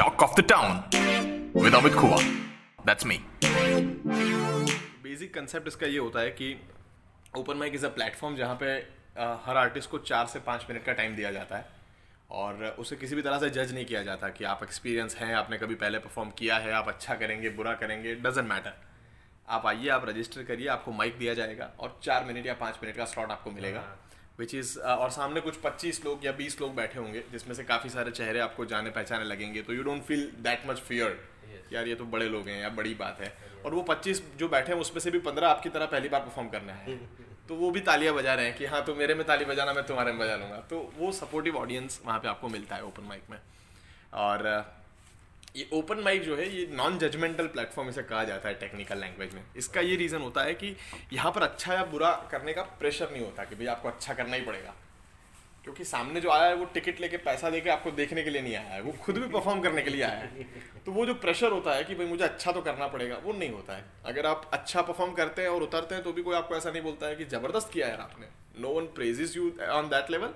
Talk of the Town, with Amit Khua. That's me. Basic concept इसका ये होता है कि open mic is a platform जहाँ पे हर आर्टिस्ट को चार से पाँच मिनट का टाइम दिया जाता है और उसे किसी भी तरह से जज नहीं किया जाता कि आप एक्सपीरियंस हैं, आपने कभी पहले परफॉर्म किया है, आप अच्छा करेंगे, बुरा करेंगे डजेंट मैटर आप आइए, आप रजिस्टर करिए, आपको माइक दिया जाएगा और चार मिनट या पाँच मिनट का स्लॉट आपको मिलेगा विच इज़ और सामने कुछ 25 लोग या 20 लोग बैठे होंगे जिसमें से काफ़ी सारे चेहरे आपको जाने पहचाने लगेंगे तो you don't feel that much fear यार ये तो बड़े लोग हैं या बड़ी बात है। और वो 25 जो बैठे हैं उसमें से भी 15 आपकी तरह पहली बार परफॉर्म करना है। तो वो भी तालियाँ बजा रहे हैं कि हाँ तो मेरे में ताली बजाना मैं तुम्हारे में बजा लूँगा। तो वो सपोर्टिव ऑडियंस वहाँ पे आपको मिलता है ओपन माइक में। और अ, ये ओपन माइक जो है, ये नॉन जजमेंटल प्लेटफॉर्म इसे कहा जाता है टेक्निकल लैंग्वेज में। इसका ये रीज़न होता है कि यहाँ पर अच्छा या बुरा करने का प्रेशर नहीं होता कि भाई आपको अच्छा करना ही पड़ेगा। क्योंकि सामने जो आया है, वो टिकट लेके पैसा देके आपको देखने के लिए नहीं आया है, वो खुद भी परफॉर्म करने के लिए आया है। तो वो जो प्रेशर होता है कि भाई मुझे अच्छा तो करना पड़ेगा, वो नहीं होता है। अगर आप अच्छा परफॉर्म करते हैं और उतरते हैं तो भी कोई आपको ऐसा नहीं बोलता है कि ज़बरदस्त किया यार आपने। No one praises you on that level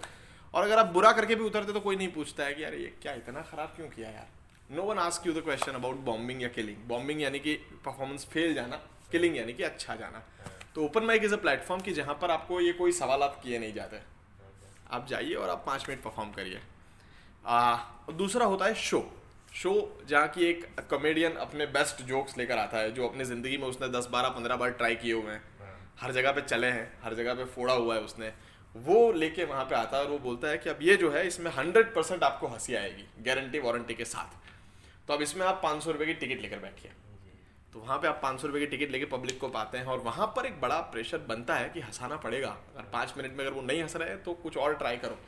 और अगर आप बुरा करके भी उतरते तो कोई नहीं पूछता है कि यार ये क्या इतना खराब क्यों किया यार? No one ask you the question about bombing या किलिंग बॉम्बिंग यानी कि परफॉर्मेंस फेल जाना किलिंग यानी कि अच्छा जाना. तो open mic is a platform कि जहाँ पर आपको ये कोई सवाल किए नहीं जाते। आप जाइए और आप पाँच मिनट परफॉर्म करिए। दूसरा होता है शो शो जहाँ की एक कॉमेडियन अपने बेस्ट जोक्स लेकर आता है, जो अपनी ज़िंदगी में उसने दस बारह पंद्रह बार ट्राई किए हुए हैं। हर जगह पे चले हैं, हर जगह पे फोड़ा हुआ है उसने। वो लेके वहाँ पे आता है और वो बोलता है कि अब ये जो है, इसमें हंड्रेड परसेंट आपको हँसी आएगी गारंटी वारंटी के साथ। तो अब इसमें आप पाँच सौ रुपये की टिकट लेकर बैठिए। तो वहाँ पे आप पाँच सौ रुपये की टिकट लेके पब्लिक को पाते हैं और वहाँ पर एक बड़ा प्रेशर बनता है कि हंसाना पड़ेगा। अगर पाँच मिनट में अगर वो नहीं हंस रहे तो कुछ और ट्राई करो।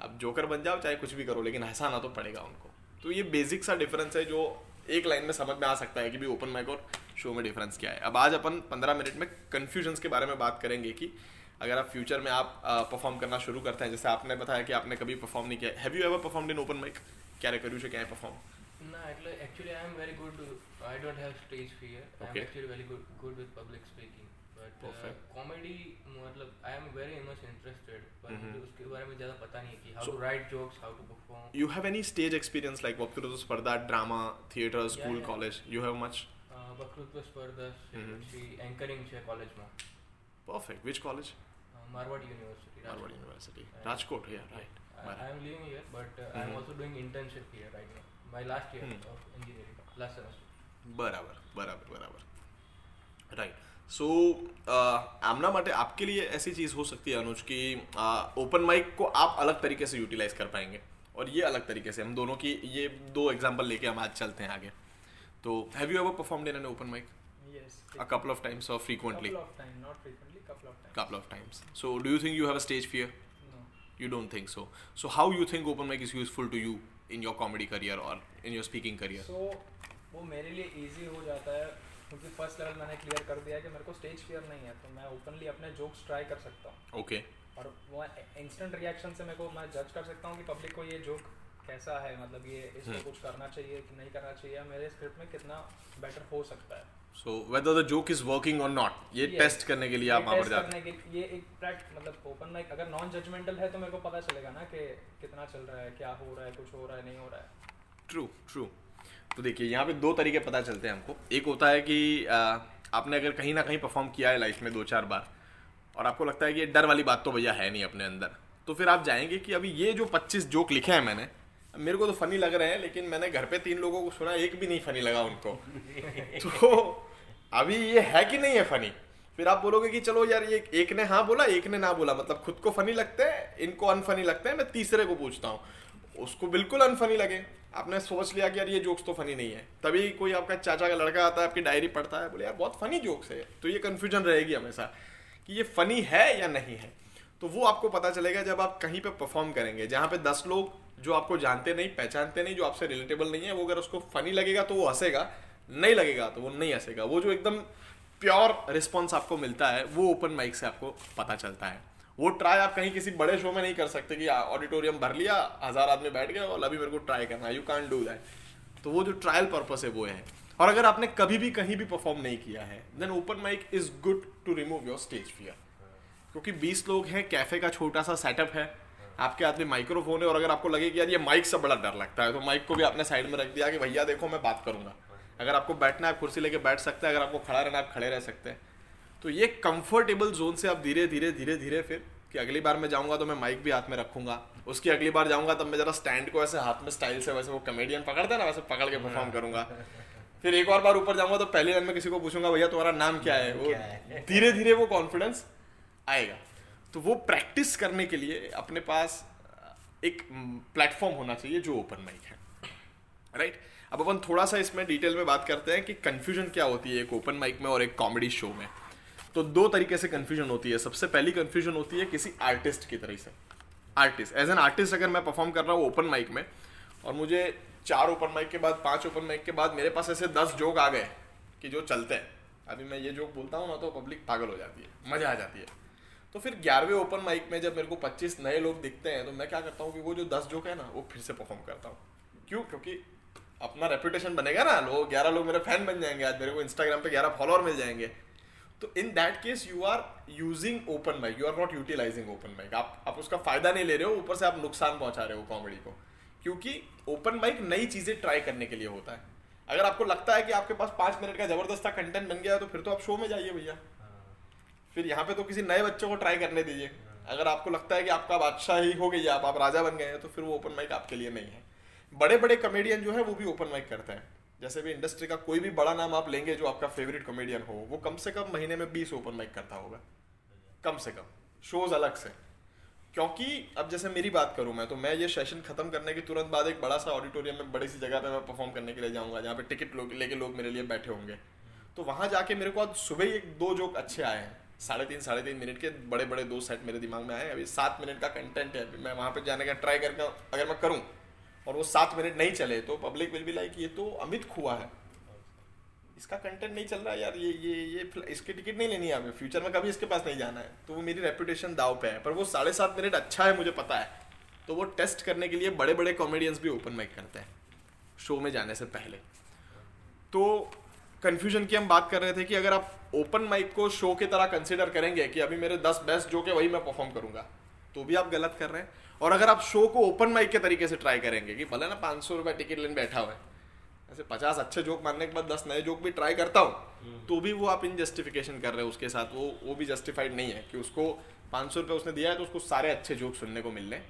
अब जोकर बन जाओ चाहे कुछ भी करो लेकिन हंसाना तो पड़ेगा उनको। तो ये बेसिक सा डिफरेंस है जो एक लाइन में समझ में आ सकता है कि भी ओपन माइक और शो में डिफरेंस क्या है। अब आज अपन पंद्रह मिनट में कन्फ्यूजन्स के बारे में बात करेंगे कि अगर आप फ्यूचर में आप परफॉर्म करना शुरू करते हैं जैसे आपने बताया कि आपने कभी परफॉर्म नहीं किया। Have you ever perform in open mic क्या करूँ क्या परफॉर्म ના એટલે actually I am very good I don't have stage fear I am Okay. actually very good good with public speaking but uh, Perfect. comedy मतलब I am very much interested पर Mhm. मुझे उसके बारे में ज़्यादा पता नहीं है कि how So- to write jokes how to perform you have any stage experience like वक्तृत्व स्पर्धा drama theatre school yeah. College you have much uh, વક્તૃત્વ સ્પર્ધા છે Mhm. પછી એન્કરિંગ છે કોલેજમાં perfect which college Marwad university Harvard University Rajkot yeah right I am living here but uh, I am Mhm. also doing internship here right now my last year Hmm. of engineering last semester બરાબર બરાબર બરાબર right so आमना માટે आपके लिए ऐसी चीज़ हो सकती है अनुज कि ओपन माइक को आप अलग तरीके से यूटिलाइज कर पाएंगे और ये अलग तरीके से हम दोनों की ये दो एग्जांपल लेके हम आज चलते हैं आगे तो have you ever performed in an open mic Yes. a couple of times or frequently Couple of time, not frequently, couple of times. couple of times so do you think you have a stage fear No. you don't think so so how you think open mic is useful to you in your comedy career और in your speaking career so वो मेरे लिए easy हो जाता है क्योंकि first level मैंने clear कर दिया है कि मेरे को स्टेज फियर नहीं है तो मैं ओपनली अपने जोक्स ट्राई कर सकता हूँ। Okay okay. और वो इंस्टेंट रिएक्शन से मेरे को मैं जज कर सकता हूँ कि पब्लिक को ये जोक कैसा है मतलब ये इसको हम्म। कुछ करना चाहिए कि नहीं करना चाहिए मेरे स्क्रिप्ट में कितना बेटर हो सकता है। So whether the joke is working or not ये टेस्ट करने के लिए आप वहाँ पर जाते हैं। ये एक प्रैक्ट मतलब ओपन माइक अगर नॉन जजमेंटल है तो मेरे को पता चलेगा ना कि कितना चल रहा है क्या हो रहा है कुछ हो रहा है नहीं हो रहा है। ट्रू ट्रू तो देखिए यहाँ पे दो तरीके पता चलते हैं हमको। एक होता है कि आपने अगर कहीं ना कहीं परफॉर्म किया है लाइफ में दो चार बार और आपको लगता है कि ये डर वाली बात तो भैया है नहीं अपने अंदर तो फिर आप जाएँगे कि अभी ये जो 25 जोक लिखे हैं मैंने मेरे को तो फनी लग रहे हैं लेकिन मैंने घर पे तीन लोगों को सुना एक भी नहीं फनी लगा उनको। तो अभी ये है कि नहीं है फनी फिर आप बोलोगे कि चलो यार ये एक ने हाँ बोला एक ने ना बोला। मतलब खुद को फनी लगते हैं इनको अनफनी लगते हैं मैं तीसरे को पूछता हूँ। उसको बिल्कुल अनफनी लगे। आपने सोच लिया कि यार ये जोक्स तो फनी नहीं है। तभी कोई आपका चाचा का लड़का आता है आपकी डायरी पढ़ता है बोले यार बहुत फनी जोक्स है। तो ये कन्फ्यूज़न रहेगी हमेशा कि ये फनी है या नहीं है। तो वो आपको पता चलेगा जब आप कहीं पे परफॉर्म करेंगे जहाँ पे दस लोग जो आपको जानते नहीं, पहचानते नहीं, जो आपसे रिलेटेबल नहीं है, वो अगर उसको फनी लगेगा तो वो हंसेगा, नहीं लगेगा तो वो नहीं हंसेगा। वो जो एकदम प्योर रिस्पॉन्स आपको मिलता है, वो ओपन माइक से आपको पता चलता है। वो ट्राई आप कहीं किसी बड़े शो में नहीं कर सकते कि ऑडिटोरियम भर लिया, हज़ार आदमी बैठ गए और अभी मेरे को ट्राई करना है यू कान डू दैट तो वो जो ट्रायल पर्पस है, वो है। और अगर आपने कभी भी कहीं भी परफॉर्म नहीं किया है then open mic is good to remove your stage fear क्योंकि 20 लोग हैं कैफ़े का छोटा सा सेटअप है आपके हाथ में माइक्रोफोन है और अगर आपको लगे कि यार ये माइक से बड़ा डर लगता है तो माइक को भी आपने साइड में रख दिया कि भैया देखो मैं बात करूँगा। अगर आपको बैठना है आप कुर्सी लेके बैठ सकते हैं अगर आपको खड़ा रहना है आप खड़े रह सकते हैं। तो ये कंफर्टेबल जोन से आप धीरे धीरे धीरे धीरे फिर कि अगली बार मैं जाऊँगा तो मैं माइक भी हाथ में रखूँगा। उसकी अगली बार जाऊँगा तब मैं जरा स्टैंड को ऐसे हाथ में स्टाइल से वैसे वो कमेडियन पकड़ते हैं ना वैसे पकड़ के परफॉर्म करूँगा। फिर एक और बार ऊपर जाऊँगा तो पहले दिन में किसी को पूछूँगा भैया तुम्हारा नाम क्या है? वो धीरे धीरे वो कॉन्फिडेंस आएगा। तो वो प्रैक्टिस करने के लिए अपने पास एक प्लेटफॉर्म होना चाहिए जो ओपन माइक है। राइट अब अपन थोड़ा सा इसमें डिटेल में बात करते हैं कि कन्फ्यूज़न क्या होती है एक ओपन माइक में और एक कॉमेडी शो में। तो दो तरीके से कन्फ्यूज़न होती है। सबसे पहली कन्फ्यूज़न होती है किसी आर्टिस्ट की तरह से। आर्टिस्ट एज एन आर्टिस्ट अगर मैं परफॉर्म कर रहा हूँ ओपन माइक में और मुझे चार ओपन माइक के बाद, पाँच ओपन माइक के बाद मेरे पास ऐसे दस जोक आ गए कि जो चलते हैं। अभी मैं ये जोक बोलता हूँ ना तो पब्लिक पागल हो जाती है। मज़ा आ जाती है। तो फिर ग्यारहवें ओपन माइक में जब मेरे को पच्चीस नए लोग दिखते हैं तो मैं क्या करता हूँ कि वो जो दस जोक है ना, वो फिर से परफॉर्म करता हूँ। क्यों? क्योंकि अपना रेपुटेशन बनेगा ना, लोग, ग्यारह लोग मेरे फ़ैन बन जाएँगे, आज मेरे को इंस्टाग्राम पे ग्यारह फॉलोअर मिल जाएँगे। तो in that case you are using open mic you are not utilising open mic आप आप उसका फ़ायदा नहीं ले रहे हो, ऊपर से आप नुकसान पहुँचा रहे हो कॉमेडी को। क्योंकि ओपन माइक नई चीज़ें ट्राई करने के लिए होता है। अगर आपको लगता है कि आपके पास पाँच मिनट का ज़बरदस्त कंटेंट बन गया तो फिर तो आप शो में जाइए भैया। फिर यहाँ पे तो किसी नए बच्चों को ट्राई करने दीजिए। अगर आपको लगता है कि आपका बादशाह ही हो गई आप आप राजा बन गए हैं तो फिर वो ओपन माइक आपके लिए नहीं है। बड़े बड़े कॉमेडियन जो है, वो भी ओपन माइक करते हैं। जैसे भी इंडस्ट्री का कोई भी बड़ा नाम आप लेंगे, जो आपका फेवरेट कॉमेडियन हो, वो कम से कम महीने में बीस ओपन माइक करता होगा। कम से कम। शोज़ अलग से। क्योंकि अब जैसे मेरी बात करूँ मैं तो मैं ये सेशन खत्म करने के तुरंत बाद एक बड़ा सा ऑडिटोरियम में बड़ी सी जगह पे मैं परफॉर्म करने के लिए जाऊँगा, जहाँ पे टिकट लोग लेके लोग मेरे लिए बैठे होंगे। तो वहाँ जाके मेरे को आज सुबह ही एक दो जोक अच्छे आए हैं। साढ़े तीन साढ़े तीन मिनट के बड़े बड़े दो सेट मेरे दिमाग में आए। अभी सात मिनट का कंटेंट है। अभी मैं वहाँ पर जाने का ट्राई करके, अगर मैं करूँ, और वो सात मिनट नहीं चले तो पब्लिक विल बी लाइक ये तो अमित खुआ है। इसका कंटेंट नहीं चल रहा यार, ये ये ये इसकी टिकट नहीं लेनी है हमें फ्यूचर में कभी इसके पास नहीं जाना है। तो वो मेरी रेपुटेशन दाव पे है। पर वो साढ़े सात मिनट अच्छा है, मुझे पता है। तो वो टेस्ट करने के लिए बड़े बड़े कॉमेडियंस भी ओपन माइक करते हैं शो में जाने से पहले। तो कन्फ्यूज़न की हम बात कर रहे थे कि अगर आप ओपन माइक को शो की तरह कंसिडर करेंगे कि अभी मेरे दस बेस्ट जो के वही मैं परफॉर्म करूँगा। तो भी आप गलत कर रहे हैं। और अगर आप शो को ओपन माइक के तरीके से ट्राई करेंगे कि भले ना पाँच सौ रुपये टिकट लेने बैठा हुआ है। ऐसे पचास अच्छे जोक मारने के बाद दस नए जोक भी ट्राई करता हूँ तो भी वो आप इन जस्टिफिकेशन कर रहे हो उसके साथ। वो वो भी जस्टिफाइड नहीं है कि उसको पाँच सौ रुपये उसने दिया है तो उसको सारे अच्छे जोक सुनने को मिल रहे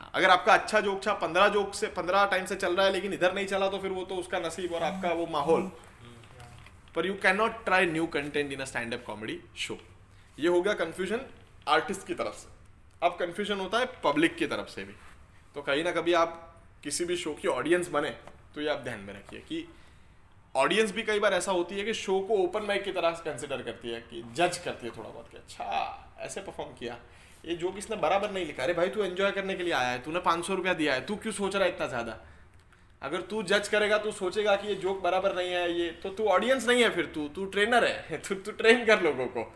हाँ, अगर आपका अच्छा जोक था पंद्रह जोक से पंद्रह टाइम से चल रहा है लेकिन इधर नहीं चला तो फिर वो तो उसका नसीब और आपका वो माहौल। पर you can not try new content in a stand up comedy show ये हो गया कंफ्यूजन आर्टिस्ट की तरफ़ से। अब कंफ्यूजन होता है पब्लिक की तरफ़ से भी। तो कहीं ना कभी आप किसी भी शो की ऑडियंस बने तो ये आप ध्यान में रखिए कि ऑडियंस भी कई बार ऐसा होती है कि शो को ओपन माइक की तरह कंसिडर करती है, कि जज करती है थोड़ा बहुत कि अच्छा ऐसे परफॉर्म किया। ये जो किसने बराबर नहीं लिखा। अरे भाई, तू एंजॉय करने के लिए आया है, तूने पाँच सौ रुपया दिया है, तू क्यों सोच रहा है इतना ज़्यादा? अगर तू जज करेगा, तू सोचेगा कि ये जोक बराबर नहीं है, ये तो तू ऑडियंस नहीं है फिर तू तू ट्रेनर है, तू तू ट्रेन कर लोगों को।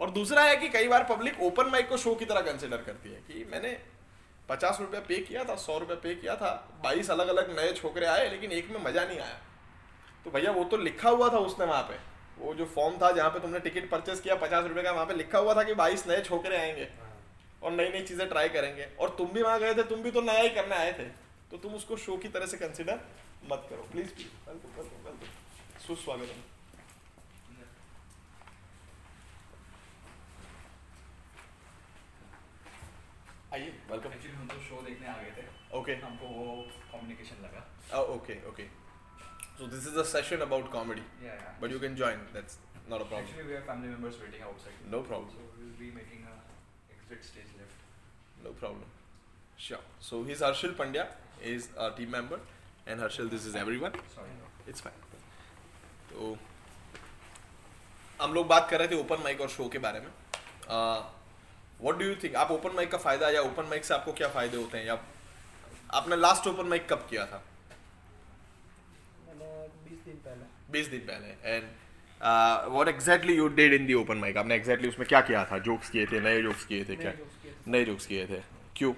और दूसरा है कि कई बार पब्लिक ओपन माइक को शो की तरह कंसिडर करती है कि मैंने पचास रुपया पे किया था, सौ रुपया पे किया था, बाईस अलग अलग नए छोकरे आए, लेकिन एक में मज़ा नहीं आया। तो भैया, वो तो लिखा हुआ था उसने वहाँ पे। वो जो फॉर्म था जहाँ पे तुमने टिकट परचेस किया, पचास रुपये का, वहाँ पे लिखा हुआ था कि बाईस नए छोकरे आएँगे। और नई नई चीज़ें ट्राई करेंगे। और तुम भी वहाँ गए थे, तुम भी तो नया ही करने आए थे। तो तुम उसको शो की तरह से कंसिडर मत करो प्लीज़ वेलकम वेलकम वेलकम सुस्वागतम आइए वेलकम एक्चुअली हम तो शो देखने आ गए थे ओके हमको वो कम्युनिकेशन लगा Oh, okay, okay. So this is a session about comedy, या या but you can join. That's not a problem. Actually we are family members waiting outside No problem. So we will be making a exit stage left No problem. Sure. So he's Harshil Pandya. He's our team member, and Harshil, this is everyone. It's fine. तो हम लोग बात कर रहे थे open mic और show के बारे में। व्हाट डू यू थिंक आप ओपन माइक का फ़ायदा या ओपन माइक से आपको क्या फ़ायदे होते हैं? या आपने लास्ट ओपन माइक कब किया था? मैंने बीस दिन पहले। बीस दिन पहले। And what exactly you did in the open mic आपने एग्जैक्टली उसमें क्या किया था? जोक्स किए थे नए जोक्स किए थे क्या। नए जोक्स किए थे। क्यों?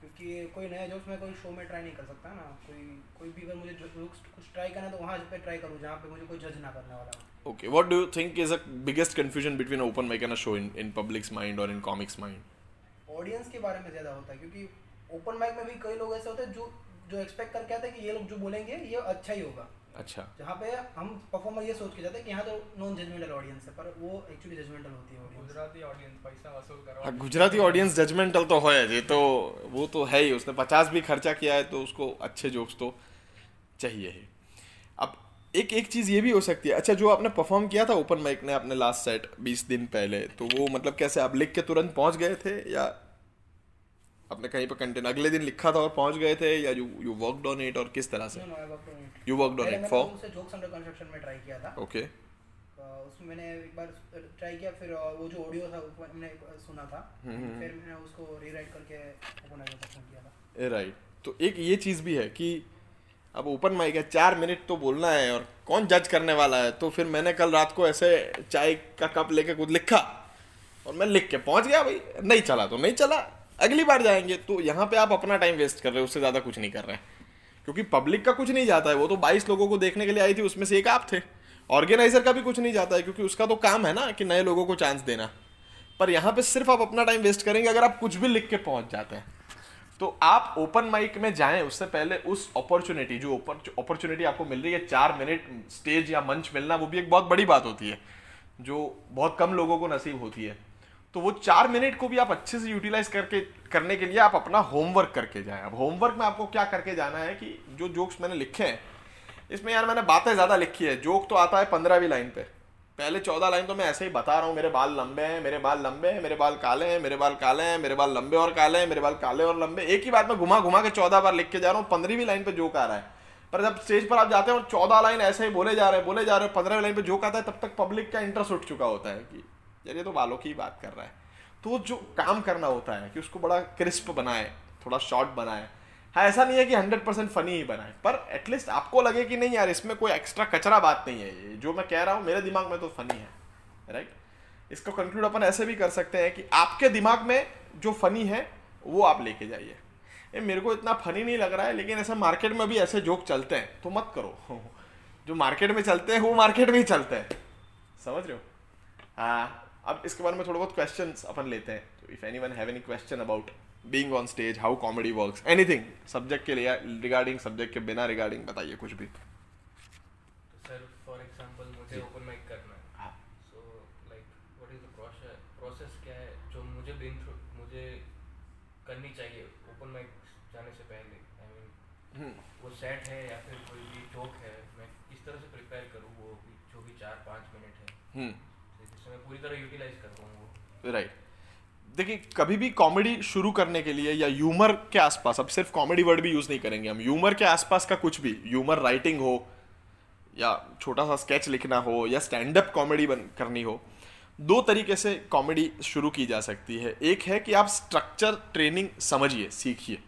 क्योंकि कोई नया जोक्स मैं कोई शो में ट्राई नहीं कर सकता ना। कोई कोई भी अगर मुझे जोक्स कुछ ट्राई करना है तो वहाँ पे ट्राई करूँ जहाँ पे मुझे कोई जज ना करने वाला okay what do you think is a biggest confusion between open mic and a show in in public's mind और इन कॉमिक्स माइंड ऑडियंस के बारे में ज़्यादा होता है क्योंकि ओपन माइक में भी कई लोग ऐसे होते हैं जो जो एक्सपेक्ट करके आते हैं कि ये लोग जो बोलेंगे ये अच्छा ही होगा। अच्छा। जहाँ पे हम परफॉर्मर ये सोच के जाते हैं कि यहाँ तो नॉन जजमेंटल ऑडियंस है पर वो एक्चुअली जजमेंटल होती है गुजराती ऑडियंस पैसा वसूल करो। हाँ, गुजराती ऑडियंस जजमेंटल तो है ये तो वो तो है ही। उसने पचास भी खर्चा किया है तो उसको अच्छे जोक्स तो चाहिए ही। अब एक एक चीज़ ये भी हो सकती है। अच्छा जो आपने परफॉर्म किया था ओपन माइक ने अपने लास्ट सेट बीस दिन पहले तो वो मतलब कैसे आप लिख के तुरंत पहुँच गए थे या आपने कहीं पर कंटेंट अगले दिन लिखा था और पहुँच गए थे या you you worked on it और किस तरह से? No, no, I worked on it. You worked on पहले it मैंने for- उसे जोक्स अंडर कंस्ट्रक्शन में ट्राई किया था। ओके उसमें मैंने एक बार ट्राई किया फिर वो जो ऑडियो था वो मैंने सुना था। हम्म, फिर मैंने उसको रीराइट करके ओपन आइडिया परफॉर्म किया था। राइट तो एक ये चीज़ भी है कि अब ओपन माइक है चार मिनट तो बोलना है और कौन जज करने वाला है? तो फिर मैंने कल रात को ऐसे चाय का कप लेके कुछ लिखा और मैं लिख के पहुँच गया भाई। नहीं चला तो नहीं चला। अगली बार जाएँगे तो यहाँ पे आप अपना टाइम वेस्ट कर रहे हो, उससे ज़्यादा कुछ नहीं कर रहे हैं। क्योंकि पब्लिक का कुछ नहीं जाता है, वो तो बाईस लोगों को देखने के लिए आई थी, उसमें से एक आप थे। ऑर्गेनाइजर का भी कुछ नहीं जाता है, क्योंकि उसका तो काम है ना कि नए लोगों को चांस देना। पर यहाँ पे सिर्फ़ आप अपना टाइम वेस्ट करेंगे, अगर आप कुछ भी लिख के पहुँच जाते हैं। तो आप ओपन माइक में जाएँ, उससे पहले उस अपॉर्चुनिटी जो अपॉर्चुनिटी आपको मिल रही है, चार मिनट स्टेज या मंच मिलना, वो भी एक बहुत बड़ी बात होती है, जो बहुत कम लोगों को नसीब होती है। तो वो चार मिनट को भी आप अच्छे से यूटिलाइज करके, करने के लिए आप अपना होमवर्क करके जाएँ। अब होमवर्क में आपको क्या करके जाना है कि जो जोक्स मैंने लिखे हैं, इसमें यार मैंने बातें ज़्यादा लिखी है। जोक तो आता है पंद्रहवीं लाइन पे। पहले चौदह लाइन तो मैं ऐसे ही बता रहा हूँ, मेरे बाल लंबे हैं, मेरे बाल लंबे हैं, मेरे बाल काले हैं, मेरे बाल काले हैं, मेरे बाल लंबे और काले हैं, मेरे बाल काले और लंबे। एक ही बात में घुमा घुमा के चौदह बार लिख के जा रहा हूँ, पंद्रहवीं लाइन पे जोक आ रहा है। पर जब स्टेज पर आप जाते हैं और चौदह लाइन ऐसे ही बोले जा रहे हैं, बोले जा रहे हैं, पंद्रहवीं लाइन पर जोक आता है, तब तक पब्लिक का इंटरेस्ट उठ चुका होता है कि यार, ये तो बालों की बात कर रहा है। तो जो काम करना होता है कि उसको बड़ा क्रिस्प बनाए, थोड़ा शॉर्ट बनाए। हाँ ऐसा नहीं है कि हंड्रेड परसेंट फनी ही बनाए, पर एटलीस्ट आपको लगे कि नहीं यार, इसमें कोई एक्स्ट्रा कचरा बात नहीं है ये। जो मैं कह रहा हूँ, मेरे दिमाग में तो फनी है राइट इसको कंक्लूड अपन ऐसे भी कर सकते हैं कि आपके दिमाग में जो फनी है, वो आप लेके जाइए। ये मेरे को इतना फनी नहीं लग रहा है, लेकिन ऐसे मार्केट में भी ऐसे जोक चलते हैं तो मत करो। जो मार्केट में चलते हैं, वो मार्केट में ही चलते हैं। समझ रहे हो? हाँ। अब इसके बारे में थोड़े बहुत क्वेश्चन अपन लेते हैं। तो if anyone have any question about being on stage how comedy works anything subject के लिए रिगार्डिंग सब्जेक्ट के बिना रिगार्डिंग बताइए कुछ भी। तो सर फॉर एग्जांपल मुझे ओपन माइक करना हाँ। है। So like what is the process process क्या है जो मुझे बीन थ्रू मुझे करनी चाहिए ओपन माइक जाने से पहले? आई मीन हम्म, वो सेट है या फिर कोई भी जोक है मैं किस तरह से प्रिपेयर करूँ वो जो भी चार पाँच मिनट है? हम्म। पूरी तरह यूटिलाइज कर पाऊँ राइट देखिए, कभी भी कॉमेडी शुरू करने के लिए या ह्यूमर के आसपास, अब सिर्फ़ कॉमेडी वर्ड भी यूज़ नहीं करेंगे हम। ह्यूमर के आसपास का कुछ भी ह्यूमर राइटिंग हो, या छोटा सा स्केच लिखना हो, या स्टैंड अप कॉमेडी करनी हो, दो तरीके से कॉमेडी शुरू की जा सकती है। एक है कि आप स्ट्रक्चर ट्रेनिंग समझिए, सीखिए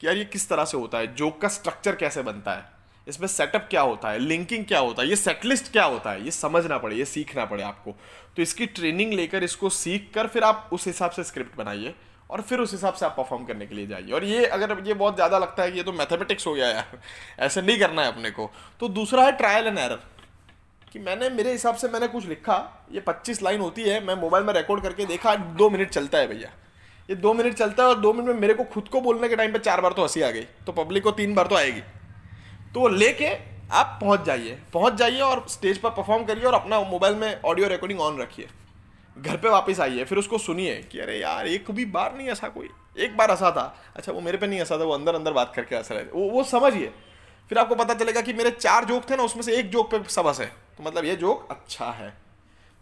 कि यार ये किस तरह से होता है जोक का स्ट्रक्चर कैसे बनता है। इसमें सेटअप क्या होता है? लिंकिंग क्या होता है? ये सेटलिस्ट क्या होता है? ये समझना पड़े, ये सीखना पड़े आपको। तो इसकी ट्रेनिंग लेकर इसको सीख कर फिर आप उस हिसाब से स्क्रिप्ट बनाइए और फिर उस हिसाब से आप परफॉर्म करने के लिए जाइए। और ये अगर ये बहुत ज़्यादा लगता है कि ये तो मैथमेटिक्स हो गया यार ऐसे नहीं करना है अपने को। तो दूसरा है ट्रायल एंड एरर कि मैंने, मेरे हिसाब से मैंने कुछ लिखा, ये 25 लाइन होती है, मैं मोबाइल में रिकॉर्ड करके देखा, दो मिनट चलता है भैया। ये दो मिनट चलता है और दो मिनट में मेरे को खुद को बोलने के टाइम पर चार बार तो हँसी आ गई। तो पब्लिक को तीन बार तो आएगी। तो लेके आप पहुँच जाइए। पहुँच जाइए और स्टेज पर परफॉर्म करिए और अपना मोबाइल में ऑडियो रिकॉर्डिंग ऑन रखिए। घर पे वापस आइए, फिर उसको सुनिए कि अरे यार, एक भी बार नहीं ऐसा कोई। एक बार ऐसा था। अच्छा वो मेरे पे नहीं ऐसा था, वो अंदर अंदर बात करके ऐसा रहे वो वो समझिए। फिर आपको पता चलेगा कि मेरे चार जोक थे ना, उसमें से एक जोक पे सब हंसे। तो मतलब ये जोक अच्छा है।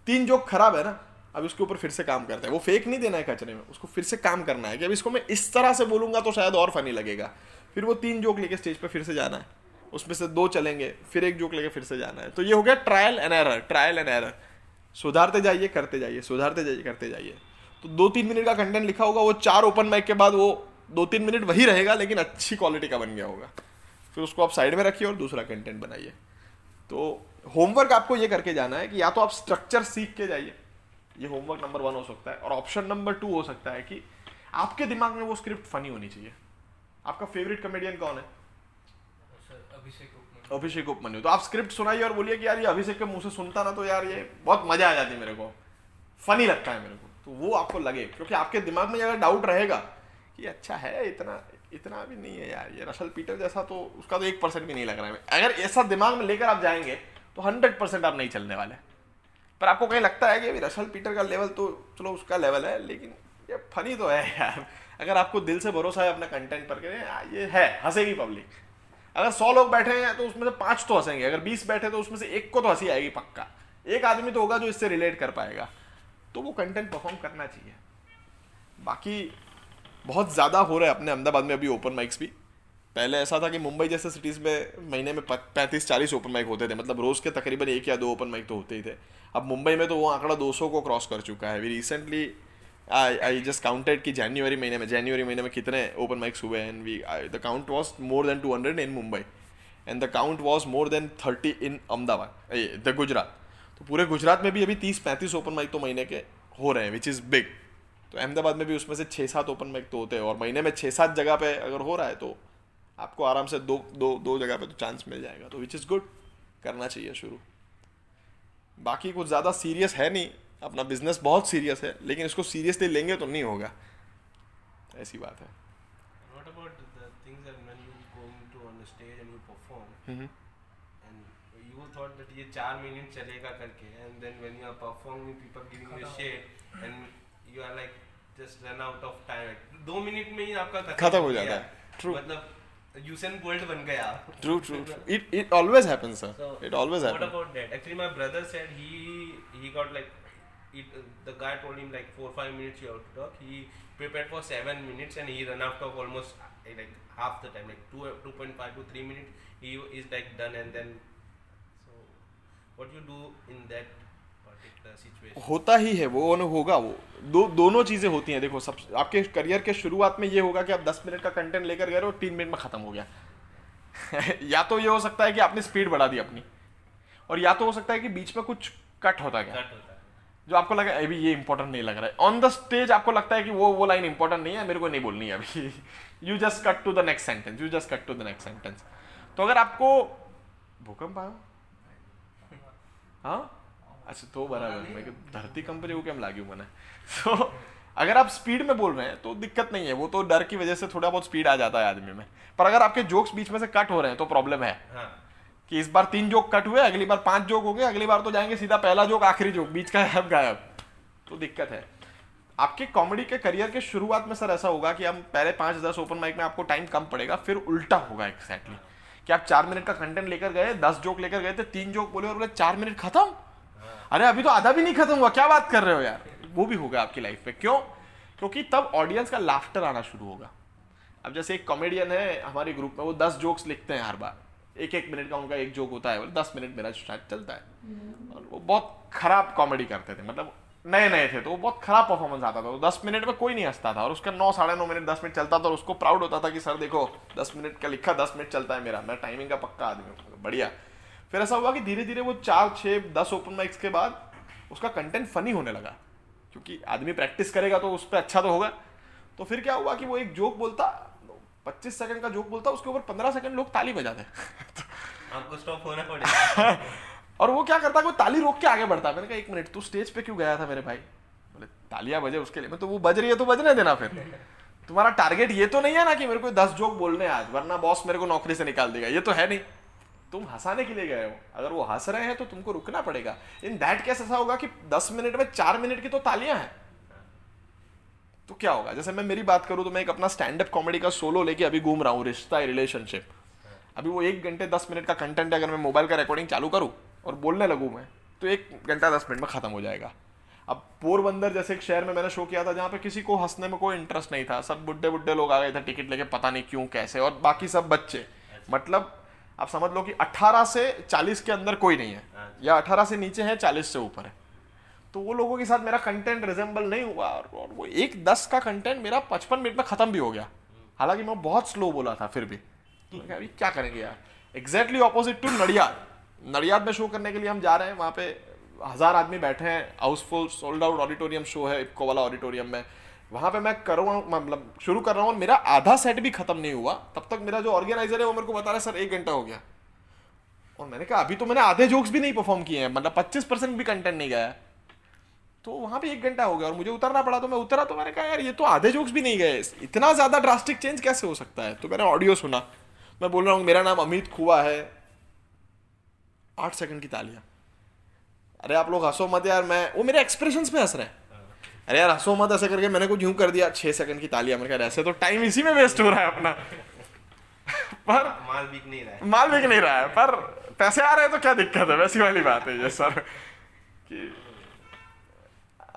तीन जोक खराब है ना, अब इसके ऊपर फिर से काम करते हैं। वो फेक नहीं देना है कचरे में, उसको फिर से काम करना है कि अब इसको मैं इस तरह से बोलूँगा तो शायद और फनी लगेगा। फिर वो तीन जोक लेके स्टेज पर फिर से जाना है। उसमें से दो चलेंगे, फिर एक जोक लेके फिर से जाना है। तो ये हो गया trial and error trial and error सुधारते जाइए, करते जाइए, सुधारते जाइए, करते जाइए। तो दो तीन मिनट का कंटेंट लिखा होगा, वो चार ओपन माइक के बाद वो दो तीन मिनट वही रहेगा, लेकिन अच्छी क्वालिटी का बन गया होगा। फिर उसको आप साइड में रखिए और दूसरा कंटेंट बनाइए। तो होमवर्क आपको ये करके जाना है कि या तो आप स्ट्रक्चर सीख के जाइए। ये होमवर्क नंबर वन हो सकता है और ऑप्शन नंबर टू हो सकता है कि आपके दिमाग में वो स्क्रिप्ट फनी होनी चाहिए। आपका फेवरेट कॉमेडियन कौन है? अभिषेक उपमन्यु। तो आप स्क्रिप्ट सुनाइए और बोलिए कि यार ये अभिषेक के मुँह से सुनता ना तो यार ये बहुत मज़ा आ जाती है मेरे को। फनी लगता है मेरे को। तो वो आपको लगे, क्योंकि आपके दिमाग में अगर डाउट रहेगा कि अच्छा है, इतना इतना भी नहीं है यार, ये रसल पीटर जैसा तो उसका तो एक परसेंट भी नहीं लग रहा है। अगर ऐसा दिमाग में लेकर आप जाएँगे तो हंड्रेड परसेंट आप नहीं चलने वाले। पर आपको कहीं लगता है कि अभी रशल पीटर का लेवल तो चलो उसका लेवल है, लेकिन ये फनी तो है यार। अगर आपको दिल से भरोसा है अपने कंटेंट पर के ये है, हंसेगी पब्लिक अगर सौ लोग बैठे हैं तो उसमें से पाँच तो हंसेंगे, अगर बीस बैठे तो उसमें से एक को तो हँसी आएगी पक्का। एक आदमी तो होगा जो इससे रिलेट कर पाएगा। तो वो कंटेंट परफॉर्म करना चाहिए। बाकी बहुत ज़्यादा हो रहा है अपने अहमदाबाद में अभी ओपन माइक्स भी। पहले ऐसा था कि मुंबई जैसे सिटीज़ में महीने में पैंतीस, चालीस ओपन माइक होते थे। मतलब रोज़ के तकरीबन एक या दो ओपन माइक तो होते ही थे। अब मुंबई में तो वो आंकड़ा 200 को क्रॉस कर चुका है। अभी रिसेंटली आई जस्ट काउंटेड कि जनवरी महीने में जनवरी महीने में कितने ओपन माइक्स हुए and we the count was more than two hundred in Mumbai and the count was more than thirty in Ahmedabad the Gujarat तो पूरे गुजरात में भी अभी तीस पैंतीस ओपन माइक तो महीने के हो रहे हैं विच इज़ बिग तो अहमदाबाद में भी उसमें से छः सात ओपन माइक तो होते हैं, और महीने में छः सात जगह पे अगर हो रहा है तो आपको आराम से दो दो दो जगह पे तो चांस मिल जाएगा तो विच इज़ गुड करना चाहिए शुरू. बाकी कुछ ज़्यादा सीरियस है नहीं अपना बिज़नेस बहुत सीरियस है लेकिन इसको सीरियसली लेंगे तो नहीं होगा। ऐसी बात है। खत्म। हो जाता है। ट्रू मतलब यूसेन बोल्ट बन गया। True true it it always happens sir it always happens what about that actually my brother said he he got like it, the guy told him like four five minutes you have to talk. He prepared for seven minutes and he ran out of almost uh, like half the time, like two two point five to three minutes. He is like done and then. So, what you do in that होता ही है वो और होगा वो दो दोनों चीज़ें होती हैं देखो सब आपके करियर के शुरुआत में ये होगा कि आप दस मिनट का कंटेंट लेकर गए हो तीन मिनट में ख़त्म हो गया या तो ये हो सकता है कि आपने स्पीड बढ़ा दी अपनी और या तो हो सकता है कि बीच में कुछ कट होता गया है. जो आपको लगा अभी ये इंपॉर्टेंट नहीं लग रहा है. ऑन द स्टेज आपको लगता है कि वो वो लाइन इंपॉर्टेंट नहीं है मेरे को नहीं बोलनी है अभी। You just cut to the next sentence you just cut to the next sentence तो अगर आपको भूकंप आयो? हाँ? अच्छा तो बराबर। मैं धरती कंपनी हो क्या लागू मैंने सो अगर आप स्पीड में बोल रहे हैं तो दिक्कत नहीं है। वो तो डर की वजह से थोड़ा बहुत स्पीड आ जाता है आदमी में। पर अगर आपके जोक्स बीच में से कट हो रहे हैं तो प्रॉब्लम है। हाँ. कि इस बार तीन जोक कट हुए, अगली बार पाँच जोक हो गए, अगली बार तो जाएँगे सीधा पहला जोक, आखिरी जोक, बीच का गायब गायब। तो दिक्कत है। आपके कॉमेडी के करियर के शुरुआत में सर ऐसा होगा कि हम पहले पाँच दस ओपन माइक में आपको टाइम कम पड़ेगा, फिर उल्टा होगा एक्सैक्टली कि आप चार मिनट का कंटेंट लेकर गए, दस जोक लेकर गए थे तीन जोक बोले और बोले, चार मिनट खत्म? अरे, अभी तो आधा भी नहीं खत्म हुआ, क्या बात कर रहे हो यार? वो भी होगा आपकी लाइफ में क्यों? क्योंकि तब ऑडियंस का लाफ्टर आना शुरू होगा। अब जैसे एक कॉमेडियन है हमारे ग्रुप में, वो दस जोक्स लिखते हैं हर बार। एक एक मिनट का उनका एक जोक होता है बोले दस मिनट मेरा शायद चलता है। और वो बहुत खराब कॉमेडी करते थे मतलब नए नए थे तो वो बहुत खराब परफॉर्मेंस आता था। तो दस मिनट में कोई नहीं हंसता था और उसका नौ साढ़े नौ मिनट दस मिनट चलता था और उसको प्राउड होता था कि सर देखो दस मिनट का लिखा दस मिनट चलता है मेरा मैं टाइमिंग का पक्का आदमी हूँ। बढ़िया। फिर ऐसा हुआ कि धीरे धीरे वो चार छः दस ओपन माइक्स के बाद उसका कंटेंट फनी होने लगा क्योंकि आदमी प्रैक्टिस करेगा तो उस पर अच्छा तो होगा। तो फिर क्या हुआ कि वो एक जोक बोलता पच्चीस सेकंड का जोक बोलता उसके ऊपर पंद्रह सेकंड लोग ताली बजाते आपको स्टॉप होना पड़ेगा। और वो क्या करता है वो ताली रोक के आगे बढ़ता है। मैंने कहा एक मिनट तू स्टेज पे क्यों गया था मेरे भाई? बोले तालियाँ बजे उसके लिए। मैं तो वो बज रही है तो बजने देना फिर। तुम्हारा टारगेट ये तो नहीं है ना कि मेरे को दस जोक बोलने आज वरना बॉस मेरे को नौकरी से निकाल देगा। ये तो है नहीं। तुम हंसाने के लिए गए हो। अगर वो हंस रहे हैं तो तुमको रुकना पड़ेगा। इन दैट केस ऐसा होगा कि दस मिनट में चार मिनट की तो तालियाँ हैं। तो क्या होगा? जैसे मैं मेरी बात करूँ तो मैं एक अपना स्टैंड अप कॉमेडी का सोलो लेके अभी घूम रहा हूँ रिश्ता रिलेशनशिप अभी वो एक घंटे दस मिनट का कंटेंट है अगर मैं मोबाइल का रिकॉर्डिंग चालू करूँ और बोलने लगूँ मैं तो एक घंटा दस मिनट में ख़त्म हो जाएगा। अब पोरबंदर जैसे एक शहर में मैंने शो किया था जहाँ पे किसी को हंसने में कोई इंटरेस्ट नहीं था। सब बुढ़े बुढ़े लोग आ गए थे टिकट लेके पता नहीं क्यों कैसे और बाकी सब बच्चे। मतलब आप समझ लो कि 18 से 40 के अंदर कोई नहीं है या 18 से नीचे है 40 से ऊपर है। तो वो लोगों के साथ मेरा कंटेंट रिजेंबल नहीं हुआ और, वो एक दस का कंटेंट मेरा पचपन मिनट में ख़त्म भी हो गया। हालाँकि मैं बहुत स्लो बोला था फिर भी। तो अभी क्या करेंगे यार? Exactly opposite to Nadiad Nadiad में शो करने के लिए हम जा रहे हैं वहाँ पे हज़ार आदमी बैठे हैं house full sold out auditorium show है इपको वाला ऑडिटोरियम में। वहाँ पे मैं कर मतलब शुरू कर रहा हूँ मेरा आधा सेट भी खत्म नहीं हुआ। तब तक मेरा जो ऑर्गेनाइजर है वो मेरे को बता रहा है सर एक घंटा हो गया। और मैंने कहा अभी तो मैंने आधे जोक्स भी नहीं परफॉर्म किए हैं मतलब पच्चीस परसेंट भी कंटेंट नहीं गया है। तो वहाँ पे एक घंटा हो गया और मुझे उतरना पड़ा तो मैं उतरा तो मैंने कहा यार ये तो आधे जोक्स भी नहीं गए। इतना ज़्यादा ड्रास्टिक चेंज कैसे हो सकता है? तो मैंने ऑडियो सुना। मैं बोल रहा हूँ मेरा नाम अमित खुआ है। आठ सेकंड की तालियाँ। अरे आप लोग हंसो मत यार मैं वो मेरे एक्सप्रेशन पे हंस रहे हैं। अरे यार हंसो मत ऐसे करके मैंने कुछ यूँ कर दिया। छह सेकंड की तालियाँ मैंने कहा ऐसे तो टाइम इसी में वेस्ट हो रहा है अपना। पर माल बिक नहीं रहा है। माल बिक नहीं रहा है पर पैसे आ रहे हैं तो क्या दिक्कत है? वैसी वाली बात है ये सर। कि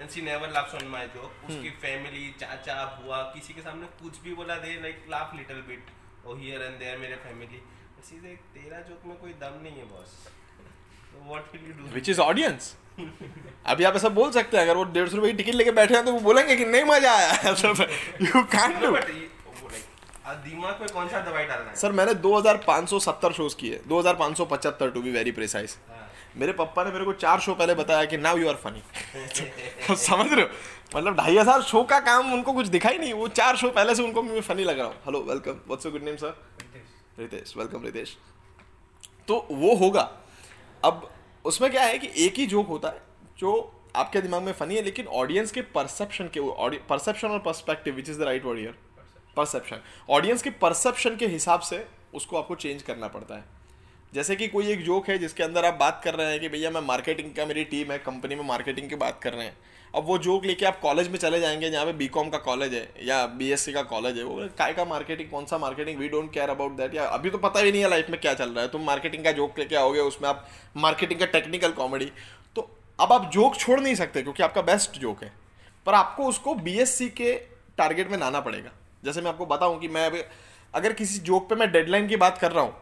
एंड hmm. सी अगर वो डेढ़ सौ रुपए की टिकट लेके बैठे तो वो बोलेंगे कि नहीं मज़ा आया। दिमाग में कौन सा दवाई डालना है? सर मैंने 2570 शोज़ किए। 2575 टू बी वेरी प्रिसाइज मेरे पापा ने मेरे को चार शो पहले बताया कि नाउ यू आर फनी समझ रहे हो? मतलब ढाई हज़ार शो का काम उनको कुछ दिखाई नहीं। वो चार शो पहले से उनको मैं फनी लग रहा हूँ। Hello welcome what's your good name sir Ritesh. Welcome Ritesh. तो वो होगा। अब उसमें क्या है कि एक ही जोक होता है जो आपके दिमाग में फनी है लेकिन ऑडियंस के परसेप्शन के परसेप्शन और perspective which is the right word here perception audience के परसेप्शन के हिसाब से उसको आपको चेंज करना पड़ता है। जैसे कि कोई एक जोक है जिसके अंदर आप बात कर रहे हैं कि भैया मैं मार्केटिंग का, मेरी टीम है कंपनी में मार्केटिंग की बात कर रहे हैं। अब वो जोक लेके आप कॉलेज में चले जाएँगे जहाँ पे बीकॉम का कॉलेज है या बीएससी का कॉलेज है, वो काय का मार्केटिंग कौन सा marketing we don't care about that या अभी तो पता ही नहीं है लाइफ में क्या चल रहा है। तुम मार्केटिंग का जोक लेके आओगे, उसमें आप मार्केटिंग का टेक्निकल कॉमेडी तो अब आप जोक छोड़ नहीं सकते क्योंकि आपका बेस्ट जोक है। पर आपको उसको बीएससी के टारगेट में लाना पड़ेगा। जैसे मैं आपको बताऊँ कि मैं अभी, अगर किसी जोक पे मैं डेडलाइन की बात कर रहा हूँ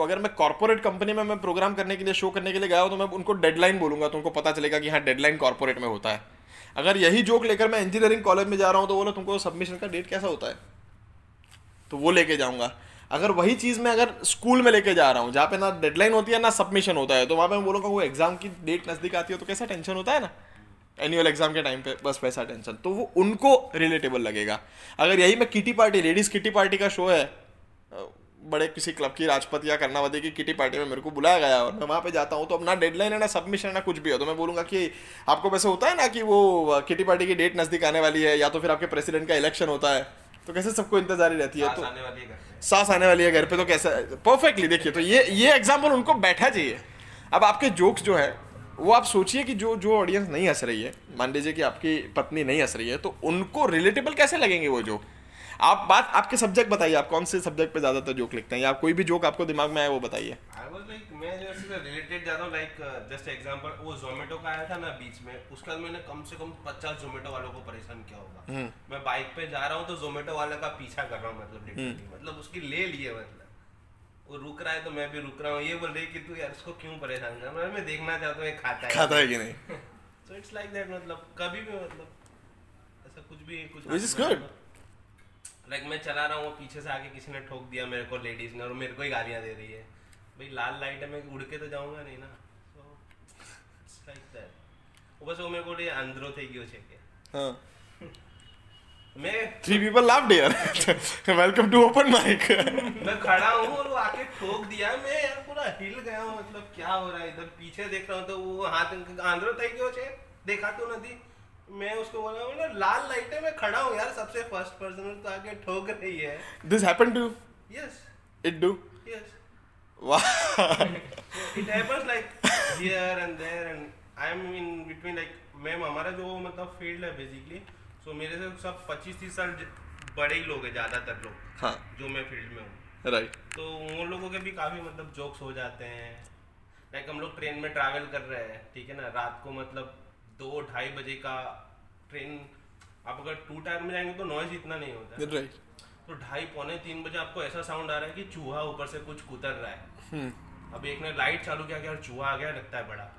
तो अगर मैं कॉर्पोरेट कंपनी में मैं प्रोग्राम करने के लिए शो करने के लिए गया हूँ तो मैं उनको डेडलाइन बोलूँगा तो उनको पता चलेगा कि हाँ डेडलाइन कॉर्पोरेट में होता है। अगर यही जोक लेकर मैं इंजीनियरिंग कॉलेज में जा रहा हूँ तो बोलो तुमको सबमिशन का डेट कैसा होता है? तो वो लेके जाऊँगा। अगर वही चीज़ मैं अगर स्कूल में लेके जा रहा हूँ, जहाँ पे ना डेडलाइन होती है, ना सबमिशन होता है तो वहाँ पे मैं बोलूँगा, वो एग्ज़ाम की डेट नज़दीक आती है तो कैसा टेंशन होता है ना? एनुअल एग्ज़ाम के टाइम पे, बस वैसा टेंशन तो वो उनको रिलेटेबल लगेगा। अगर यही मैं kitty party ladies kitty party का शो है बड़े किसी क्लब की राजपत या कर्णावती की किटी पार्टी में मेरे को बुलाया गया और मैं वहाँ पे जाता हूँ तो अब ना डेडलाइन है ना सबमिशन है ना कुछ भी हो तो मैं बोलूँगा कि आपको वैसे होता है ना कि वो किटी पार्टी की डेट नज़दीक आने वाली है या तो फिर आपके प्रेसिडेंट का इलेक्शन होता है तो कैसे सबको इंतजारी रहती है? तो वाली है पे। सांस आने वाली है घर पे तो कैसा परफेक्टली देखिए तो ये ये एग्ज़ाम्पल उनको बैठा चाहिए। अब आपके जोक्स जो है वो आप सोचिए कि जो जो ऑडियंस नहीं हंस रही है मान लीजिए कि आपकी पत्नी नहीं हंस रही है तो उनको रिलेटेबल कैसे लगेंगे वो जोक आप बात आपके सब्जेक्ट बताइए आप कौन से सब्जेक्ट पे ज़्यादातर जोक लिखते हैं? या कोई भी जोक आपको दिमाग में आए वो बताइए। मैं जैसे रिलेटेड ज़्यादा लाइक जस्ट एग्जांपल वो जोमेटो का आया था ना बीच में उसके बाद मैंने कम से कम 50 जोमेटो वालों को परेशान किया होगा। मैं बाइक पे जा रहा हूँ तो जोमेटो वाले का पीछा कर रहा हूँ मतलब मतलब उसकी ले लिए मतलब। वो रुक रहा है तो मैं भी रुक रहा हूँ। ये बोल रही है कि तू यार इसको क्यों परेशान कर रहा मैं देखना चाहता हूँ खाता है खाता है कि नहीं। सो इट्स लाइक दैट मतलब कभी भी मतलब ऐसा कुछ भी कुछ good. लाइक मैं चला रहा हूँ पीछे से आके किसी ने ठोक दिया मेरे को लेडीज़ ने और मेरे को ही गालियाँ दे रही है। भाई लाल लाइट है मैं उड़ के तो जाऊँगा नहीं ना। सो लाइक दैट बस वो मेरे को अंदर थे क्यों छेके. मैं three people love dear welcome to open mic मैं खड़ा हूँ और वो आके ठोक दिया। मैं यार पूरा हिल गया हूँ मतलब क्या हो रहा है? इधर पीछे देख रहा हूँ तो वो हाथ आंध्रो तय क्यों छे? देखा तो नदी मैं उसको बोला बोला लाल लाइट है मैं खड़ा हूँ यार सबसे फ़र्स्ट पर्सन तो आके ठोक रही है। This happen to yes it do yes वाह it happens like here and there and I am in between like ma'am हमारा जो मतलब फ़ील्ड है बेसिकली सो मेरे से सब 25 30 साल बड़े ही लोग हैं ज़्यादातर लोग हाँ। जो मैं फ़ील्ड में हूँ। राइट तो उन लोगों के भी काफ़ी मतलब जोक्स हो जाते हैं। लाइक हम लोग ट्रेन में ट्रैवल कर रहे हैं ठीक है ना? रात को मतलब दो ढाई बजे का ट्रेन आप अगर टू टायर में जाएंगे तो नॉइज इतना नहीं होता है राइट तो ढाई पौने तीन बजे आपको ऐसा साउंड आ रहा है कि चूहा ऊपर से कुछ कुतर रहा है अब एक ने लाइट चालू किया कि यार चूहा आ गया लगता है बड़ा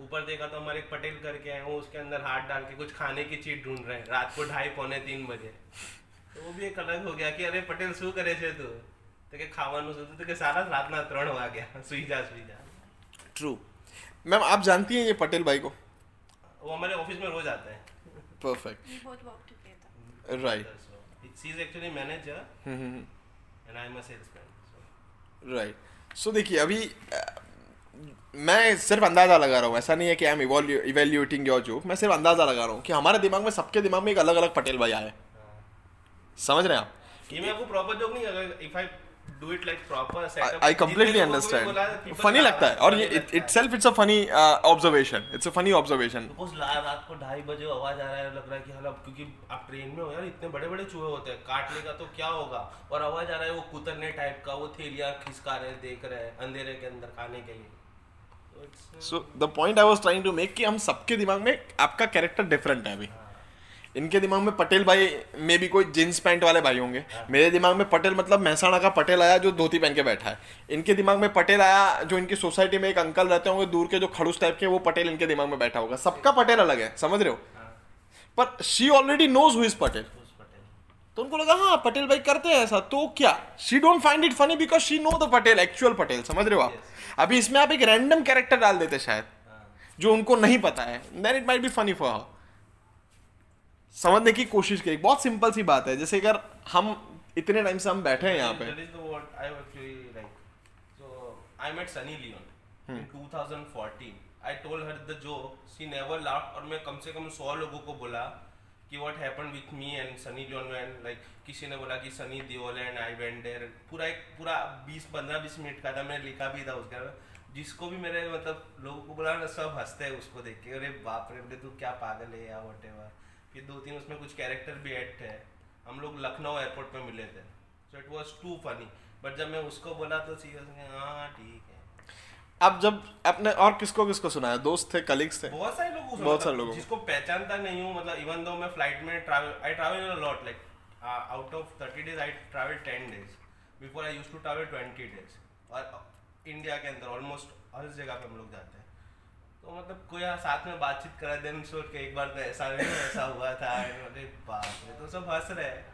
ऊपर देखा तो हमारे एक पटेल करके आए वो उसके अंदर हाथ डाल के कुछ खाने की चीज ढूंढ रहे हैं रात को ढाई पौने तीन बजे તો वो भी एक अलग हो गया कि अरे पटेल શું કરે છે તું તો કે ખાવાનું શું તો કે સારા રાતના ત્રણ વાગ્યા સુઈ જા સુઈ જા ट्रू मैम आप जानती हैं ये पटेल भाई को वो हमारे ऑफ़िस में रोज आता है। Perfect We both work together. Right she is actually manager hmm, and I am a salesman right so देखिए अभी मैं सिर्फ़ अंदाज़ा लगा रहा हूँ ऐसा नहीं है कि I am evaluating your joke मैं सिर्फ़ अंदाज़ा लगा रहा हूँ कि हमारे दिमाग में सबके दिमाग में एक अलग अलग पटेल भाई आए समझ रहे हैं आप? ये मैं आपको प्रॉपर जोक नहीं अगर if I do it like proper setup I completely understand funny लगता है। और ये itself it's a funny observation it's a funny observation suppose रात को ढाई बजे आवाज़ आ रहा है लग रहा है कि हाल क्योंकि आप ट्रेन में हो यार इतने बड़े बड़े चूहे होते हैं। काट लेगा तो क्या होगा? और आवाज़ आ रहा है वो कुतरने टाइप का वो थैलियाँ खिसका रहे देख रहे हैं अंधेरे के अंदर खाने के लिए। it's- so the point I was trying to make कि हम सबके दिमाग में आपका कैरेक्टर डिफरेंट है अभी। इनके दिमाग में पटेल भाई में भी कोई जींस पैंट वाले भाई होंगे। मेरे दिमाग में पटेल मतलब महसाणा का पटेल आया जो धोती पहन के बैठा है। इनके दिमाग में पटेल आया जो इनकी सोसाइटी में एक अंकल रहते होंगे दूर के जो खड़ूस टाइप के वो पटेल इनके दिमाग में बैठा होगा। सबका पटेल अलग है समझ रहे हो? पर she already knows who is Patel. तो उनको लगा हाँ पटेल भाई करते हैं ऐसा। तो क्या? She don't find it funny because she know the Patel actual Patel समझ रहे हो आप? अभी इसमें आप एक रैंडम कैरेक्टर डाल देते शायद जो उनको नहीं पता है। Then it might be funny for her समझने की कोशिश करी बहुत सिंपल सी बात है जैसे अगर हम इतने टाइम से हम बैठे हैं यहाँ पे I actually like. So I met Sunny Leon in 2014. I told her the joke. She never laughed और मैं कम से कम सौ लोगों को बोला कि what happened with me and Sunny Leon when like किसी ने बोला कि Sunny Deol and I went there पूरा एक पूरा 20 15 20 मिनट का था मैं लिखा भी था उसका जिसको भी मेरे मतलब लोगों को बोला ना सब हँसते हैं उसको देख के अरे बाप रे तू क्या पागल है या वट फिर दो तीन उसमें कुछ कैरेक्टर भी ऐड थे। हम लोग लखनऊ एयरपोर्ट पे मिले थे। So it was too funny but जब मैं उसको बोला तो सीरियस हाँ ठीक है। अब जब अपने और किसको किसको सुनाया? दोस्त थे कलीग्स थे? बहुत सारे लोग बहुत सारे लोगों जिसको पहचानता नहीं हूँ मतलब इवन दो मैं फ़्लाइट में travel I travel a lot like out of thirty days I travel ten days before I use to travel twenty days और इंडिया के अंदर ऑलमोस्ट हर जगह पे हम लोग जाते हैं। तो मतलब कोई यहाँ साथ में बातचीत करा देन सोच के एक बार तो ऐसा नहीं ऐसा हुआ था अरे बाप रे तो सब हंस रहे हैं।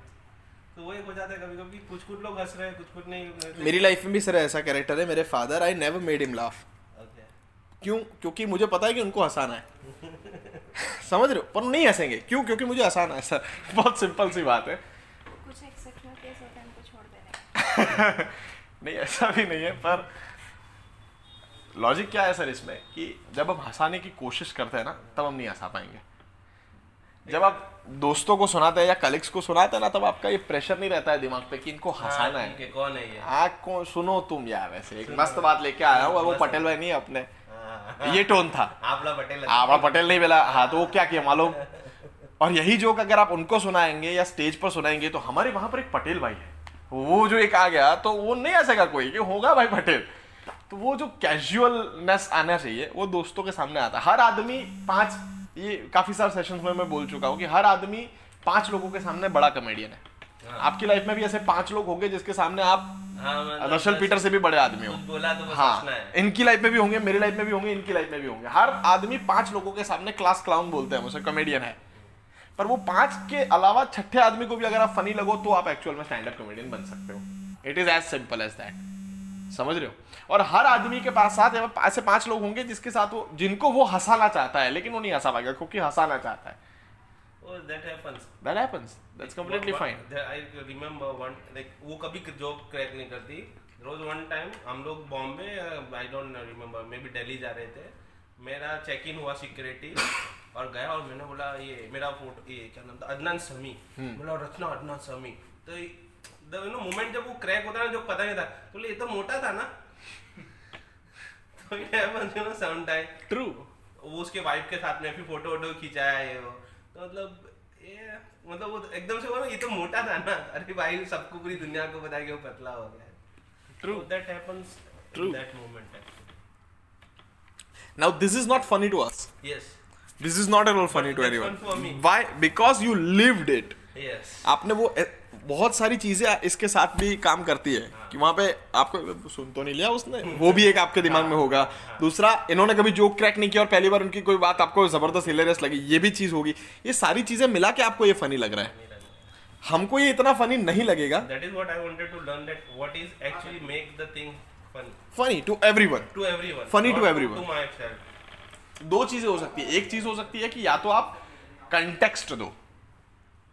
तो वही हो जाता है कभी कभी कुछ कुछ लोग हंस रहे हैं कुछ कुछ नहीं मेरी लाइफ में भी सर ऐसा कैरेक्टर है मेरे father I never made him laugh क्यों? क्योंकि मुझे पता है कि उनको हंसाना है। समझ रहे हो? पर नहीं हंसेंगे। क्यों? क्योंकि मुझे हंसाना है सर। बहुत सिंपल सी बात है। कुछ एक्सेप्शनल केस होते हैं उनको छोड़ देने। नहीं ऐसा भी नहीं है पर लॉजिक क्या है सर इसमें? कि जब हम हंसाने की कोशिश करते हैं ना तब हम नहीं हंसा पाएँगे। जब आप दोस्तों को सुनाते हैं या कलीग्स को सुनाते हैं ना तब आपका ये प्रेशर नहीं रहता है दिमाग पे कि इनको हंसाना हाँ, है है कौन है ये? आग को सुनो तुम यार वैसे। एक मस्त बात लेके आया हूँ वो पटेल भाई नहीं अपने। हाँ, ये टोन था। आपला पटेल नहीं मिला। हाँ तो वो क्या किया मालूम? और यही जोक अगर आप उनको सुनाएँगे या स्टेज पर सुनाएँगे तो हमारे वहाँ पर एक पटेल भाई है। वो जो एक आ गया तो वो नहीं आ सका कोई कि होगा भाई पटेल। तो वो जो कैजुअलनेस आना चाहिए वो दोस्तों के सामने आता है। हर आदमी पाँच ये काफ़ी सारे सेशंस में मैं बोल चुका हूँ कि हर आदमी पाँच लोगों के सामने बड़ा कॉमेडियन है। आपकी लाइफ में भी ऐसे पाँच लोग होंगे जिसके सामने आप हाँ, मतलब रशल पीटर से भी बड़े आदमी हो। बोला तो हाँ है। इनकी लाइफ में भी होंगे मेरी लाइफ में भी होंगे इनकी लाइफ में भी होंगे। हर आदमी पाँच लोगों के सामने क्लास क्लाउन बोलते हैं मुझे कॉमेडियन है। पर वो पाँच के अलावा छठे आदमी को भी अगर आप फनी लगो तो आप एक्चुअल में स्टैंड अप कॉमेडियन बन सकते हो। It is as simple as that समझ रहे हो? और हर आदमी के पास साथ ऐसे पाँच लोग होंगे जिसके साथ वो जिनको वो हंसाना चाहता है लेकिन वो नहीं हंसा पाएगा क्योंकि हंसाना चाहता है। Oh, that happens. That happens that's completely One- fine there- I remember one like वो कभी जोक क्रैक नहीं करती। रोज वन टाइम हम लोग Bombay I don't remember maybe Delhi जा रहे थे। मेरा चेक इन हुआ सिक्योरिटी और गया और मैंने बोला ये मेरा फ़ोटो ये क्या नाम था? अदनान समी। बोला रचना अदनान समी। तो यू नो मोमेंट जब वो क्रैक होता है ना जो पता नहीं था। तो बोले, ये तो मोटा था ना। ट्रू वो उसके वाइफ के साथ में फिर फ़ोटो वोटो ये वो। तो मतलब ये मतलब वो एकदम से ये तो मोटा था ना। अरे भाई सबको पूरी दुनिया को पता है कि वो पतला हो गया। True. That happens True. That moment now this is not funny to us yes this is not at all funny to anyone. Why because you lived it yes आपने वो बहुत सारी चीज़ें इसके साथ भी काम करती है कि वहाँ पे आपको सुन तो नहीं लिया उसने? वो भी एक आपके दिमाग में होगा। दूसरा इन्होंने कभी जोक क्रैक नहीं किया और पहली बार उनकी कोई बात आपको ज़बरदस्त हिलेरियस लगी ये भी चीज़ होगी। ये सारी चीज़ें मिला के आपको ये फनी लग रहा है? हमको ये इतना फनी नहीं लगेगा। Funny to everyone to everyone. Funny to not everyone. To myself. दो चीज़ें हो सकती है। एक चीज़ हो सकती है कि या तो आप कंटेक्स्ट दो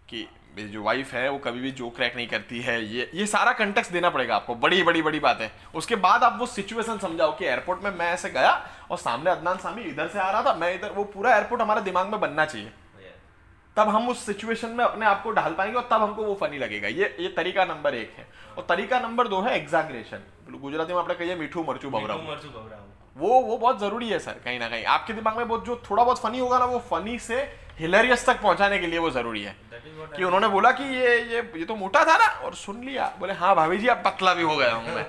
कि जो वाइफ है वो कभी भी जो क्रैक नहीं करती है। ये ये सारा कंटेक्स देना पड़ेगा आपको। बड़ी बड़ी बड़ी बात। है उसके बाद आप वो सिचुएशन समझाओ कि एयरपोर्ट में मैं ऐसे गया और सामने अदनान सामी इधर से आ रहा था मैं इधर वो पूरा एयरपोर्ट हमारे दिमाग में बनना चाहिए। तब हम उस सिचुएशन में अपने आप को ढाल पाएँगे और तब हमको वो फनी लगेगा। ये ये तरीका नंबर एक है। और तरीका नंबर दो है एग्जाग्रेशन गुजराती में आपने कही मीठू मरचू बबरा वो वो बहुत ज़रूरी है सर कहीं ना कहीं। आपके दिमाग में बहुत जो थोड़ा बहुत फनी होगा ना वो फनी से हिलेरियस तक पहुँचाने के लिए वो ज़रूरी है। कि उन्होंने बोला कि ये ये ये तो मोटा था ना और सुन लिया। बोले हाँ भाभी जी आप पतला भी हो गया हूँ मैं।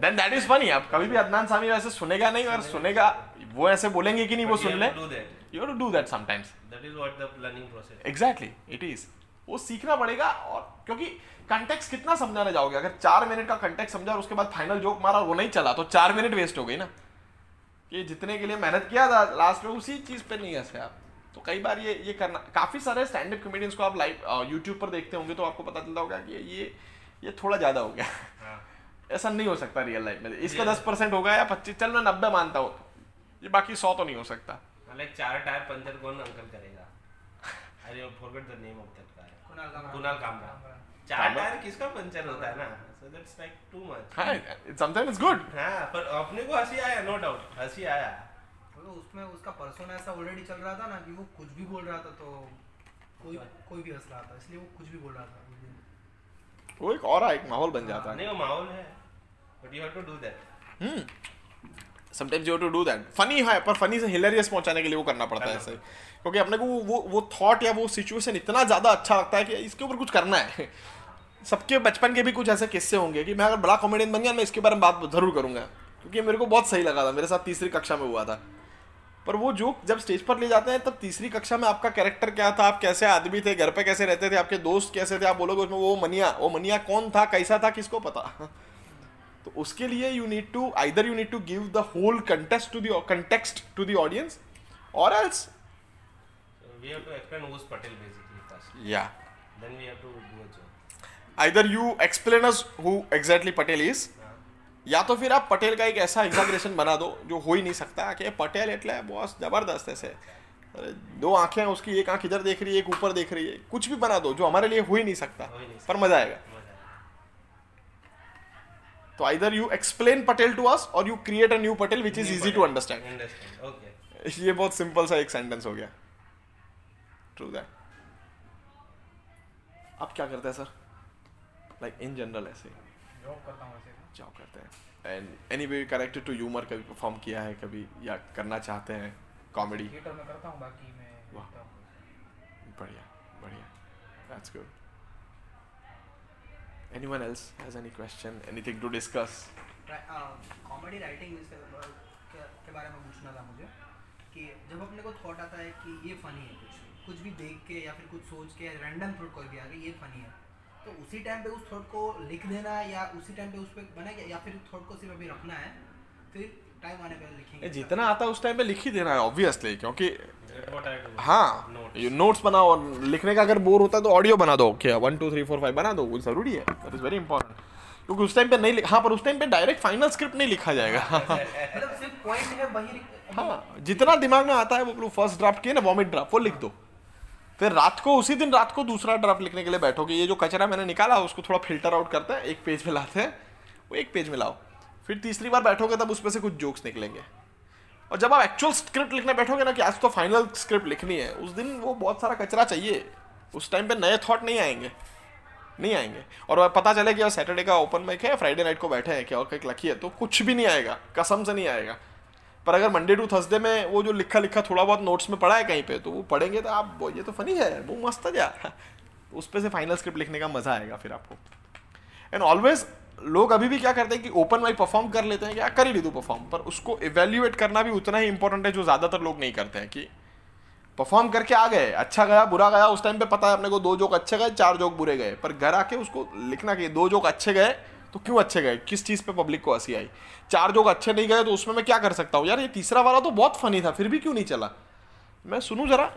देन दैट इज़ फनी आप कभी भी अदनान सामी वैसे सुनेगा नहीं और सुनेगा। वो ऐसे बोलेंगे कि नहीं वो सुन ले. You to do that sometimes That is what the learning process. Exactly it is वो सीखना पड़ेगा और क्योंकि कंटेक्स कितना समझाने जाओगे? अगर चार मिनट का कंटेक्स समझा और उसके बाद फाइनल जोक मारा वो नहीं चला तो चार मिनट वेस्ट हो गई ना। कि जितने के लिए मेहनत किया था लास्ट में उसी चीज़ पे नहीं हंसे आप तो कई बार ये ये करना काफ़ी सारे स्टैंड अप कॉमेडियंस को आप लाइव यूट्यूब पर देखते होंगे तो आपको पता चलता होगा कि ये ये थोड़ा ज़्यादा हो गया हाँ. ऐसा नहीं हो सकता रियल लाइफ में इसका दस परसेंट होगा या पच्चीस चल मैं नब्बे मानता हूँ ये बाकी सौ तो नहीं हो सकता Like चार टायर पंचर कौन अंकल करेगा? I forgot the name of that guy. Kunal Kamra Kunal Kamra. चार टायर किसका पंचर होता है ना? So that's like too much. हाँ समटाइम्स इट्स गुड हाँ पर अपने को हँसी आया नो डाउट हँसी आया तो उसमें उसका पर्सोना ऐसा ऑलरेडी चल रहा था ना कि वो कुछ भी बोल रहा था तो कोई कोई भी हंस रहा था इसलिए वो कुछ भी बोल रहा था वो एक और एक माहौल बन जाता। है नहीं वो माहौल है but you have to do that sometimes you to do that funny है पर फनी से हिलेरियस पहुँचाने के लिए वो करना पड़ता है ऐसे। क्योंकि अपने को वो वो थॉट या वो सिचुएशन इतना ज़्यादा अच्छा लगता है कि इसके ऊपर कुछ करना है। सबके बचपन के भी कुछ ऐसे किस्से होंगे कि मैं अगर बड़ा कॉमेडियन बन गया मैं इसके बारे में बात ज़रूर करूँगा। क्योंकि मेरे को बहुत सही लगा था मेरे साथ तीसरी कक्षा में हुआ था। पर वो जो जब स्टेज पर ले जाते हैं तब तीसरी कक्षा में आपका कैरेक्टर क्या था? आप कैसे आदमी थे? घर पे कैसे रहते थे? आपके दोस्त कैसे थे? आप बोलोगे उसमें वो मनिया वो मनिया कौन था? कैसा था? किसको पता? तो उसके लिए you need to either you need to give the whole contest to the context to the audience और else we have to explain who's exactly Patel is या तो फिर आप पटेल का एक ऐसा एग्जाग्रेशन बना दो जो हो ही नहीं सकता। कि पटेल एटले बॉस ज़बरदस्त ऐसे। अरे दो आँखें हैं उसकी एक आँख इधर देख रही है एक ऊपर देख रही है। कुछ भी बना दो जो हमारे लिए हो ही नहीं सकता पर मज़ा आएगा। तो either you explain Patel to us और you create a new Patel which is easy to understand understand ये बहुत सिंपल सा एक सेंटेंस हो गया। ट्रू दैट आप क्या करते हैं सर लाइक इन जनरल ऐसे जॉब करता हूँ ऐसे जॉब करते हैं। And any way connected to humour कभी परफॉर्म किया है कभी या करना चाहते हैं कॉमेडी थिएटर में करता हूँ बाकी मैं वाह। बढ़िया बढ़िया। That's good anyone else has any question? Anything to discuss? Comedy writing के, के बारे में पूछना था मुझे कि जब अपने को थॉट आता है कि ये फनी है कुछ कुछ भी देख के या फिर कुछ सोच के रैंडम थॉट कोई भी आ गया ये फनी है तो उसी टाइम पे उस थॉट को लिख देना है या उसी टाइम पे उस पर बना या फिर थॉट को सिर्फ़ अभी रखना है फिर टाइम आने पर लिखेंगे। जितना आता है उस टाइम पे लिख ही देना है ऑब्वियसली क्योंकि व्हाट आई डू हाँ नोट्स बनाओ और लिखने का अगर बोर होता है तो ऑडियो बना दो। क्या one two three four five बना दो? वो ज़रूरी है। दैट इज़ वेरी इंपॉर्टेंट क्योंकि उस टाइम पे नहीं हाँ पर उस टाइम पे डायरेक्ट फाइनल स्क्रिप्ट नहीं लिखा जाएगा। मतलब सिर्फ़ पॉइंट है वही हाँ जितना दिमाग में आता है वो फ़र्स्ट ड्राफ्ट किए ना वॉमिट ड्राफ्ट वो लिख दो। फिर रात को, उसी दिन रात को दूसरा ड्राफ्ट लिखने के लिए बैठोगे। ये जो कचरा मैंने निकाला, उसको थोड़ा फ़िल्टर आउट करते हैं। एक पेज में लाते हैं। वो एक पेज में लाओ फिर तीसरी बार बैठोगे, तब उसमें से कुछ जोक्स निकलेंगे। और जब आप एक्चुअल स्क्रिप्ट लिखने बैठोगे ना कि आज तो फाइनल स्क्रिप्ट लिखनी है, उस दिन वो बहुत सारा कचरा चाहिए। उस टाइम पे नए थॉट नहीं आएँगे। नहीं आएँगे। और पता चले कि सैटरडे का ओपन माइक है फ्राइडे नाइट को बैठे हैं क्या और कहीं लकी है तो कुछ भी नहीं आएगा। कसम से नहीं आएगा। पर अगर मंडे टू थर्सडे में वो जो लिखा लिखा थोड़ा बहुत नोट्स में पढ़ा है कहीं पे तो वो पढ़ेंगे तो आप ये तो फनी है, वो मस्त है यार उस पर से फाइनल स्क्रिप्ट लिखने का मज़ा आएगा फिर आपको। एंड ऑलवेज लोग अभी भी क्या करते हैं कि ओपन माइक परफॉर्म कर लेते हैं क्या कर ही तू परफॉर्म पर उसको इवेल्युएट करना भी उतना ही इंपॉर्टेंट है जो ज़्यादातर लोग नहीं करते हैं कि परफॉर्म करके आ गए अच्छा गया, बुरा गया, उस टाइम पे पता है अपने को दो जोक अच्छे गए, चार जोक बुरे गए, पर घर आके उसको लिखना कि दो जोक अच्छे गए तो क्यों अच्छे गए? किस चीज़ पे पब्लिक को हँसी आई? चार जोक अच्छे नहीं गए तो उसमें मैं क्या कर सकता हूँ? यार, ये तीसरा वाला तो बहुत फनी था, फिर भी क्यों नहीं चला? मैं सुनूँ जरा?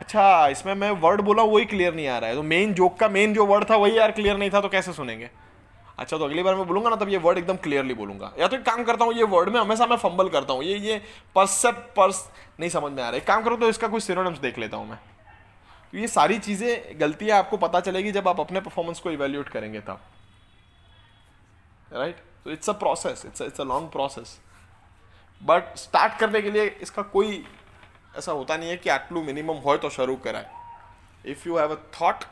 अच्छा इसमें मैं वर्ड बोला वही क्लियर नहीं आ रहा है। तो मेन जोक का मेन जो वर्ड था, वही यार क्लियर नहीं था तो कैसे सुनेंगे? अच्छा तो अगली बार मैं बोलूँगा ना, तब ये वर्ड एकदम क्लियरली बोलूँगा। या तो एक काम करता हूँ, ये वर्ड में हमेशा मैं फंबल करता हूँ। ये ये परसेप पर्स नहीं समझ में आ रहा एक काम करो तो इसका कुछ सिनोनिम्स देख लेता हूँ मैं। तो ये सारी चीज़ें गलतियाँ आपको पता चलेगी जब आप अपने परफॉर्मेंस को इवेल्यूएट करेंगे तब। राइट तो it's a process it's it's a long process but start करने के लिए इसका कोई ऐसा होता नहीं है कि आटलू मिनिमम हो तो शुरू कराए। If you have a thought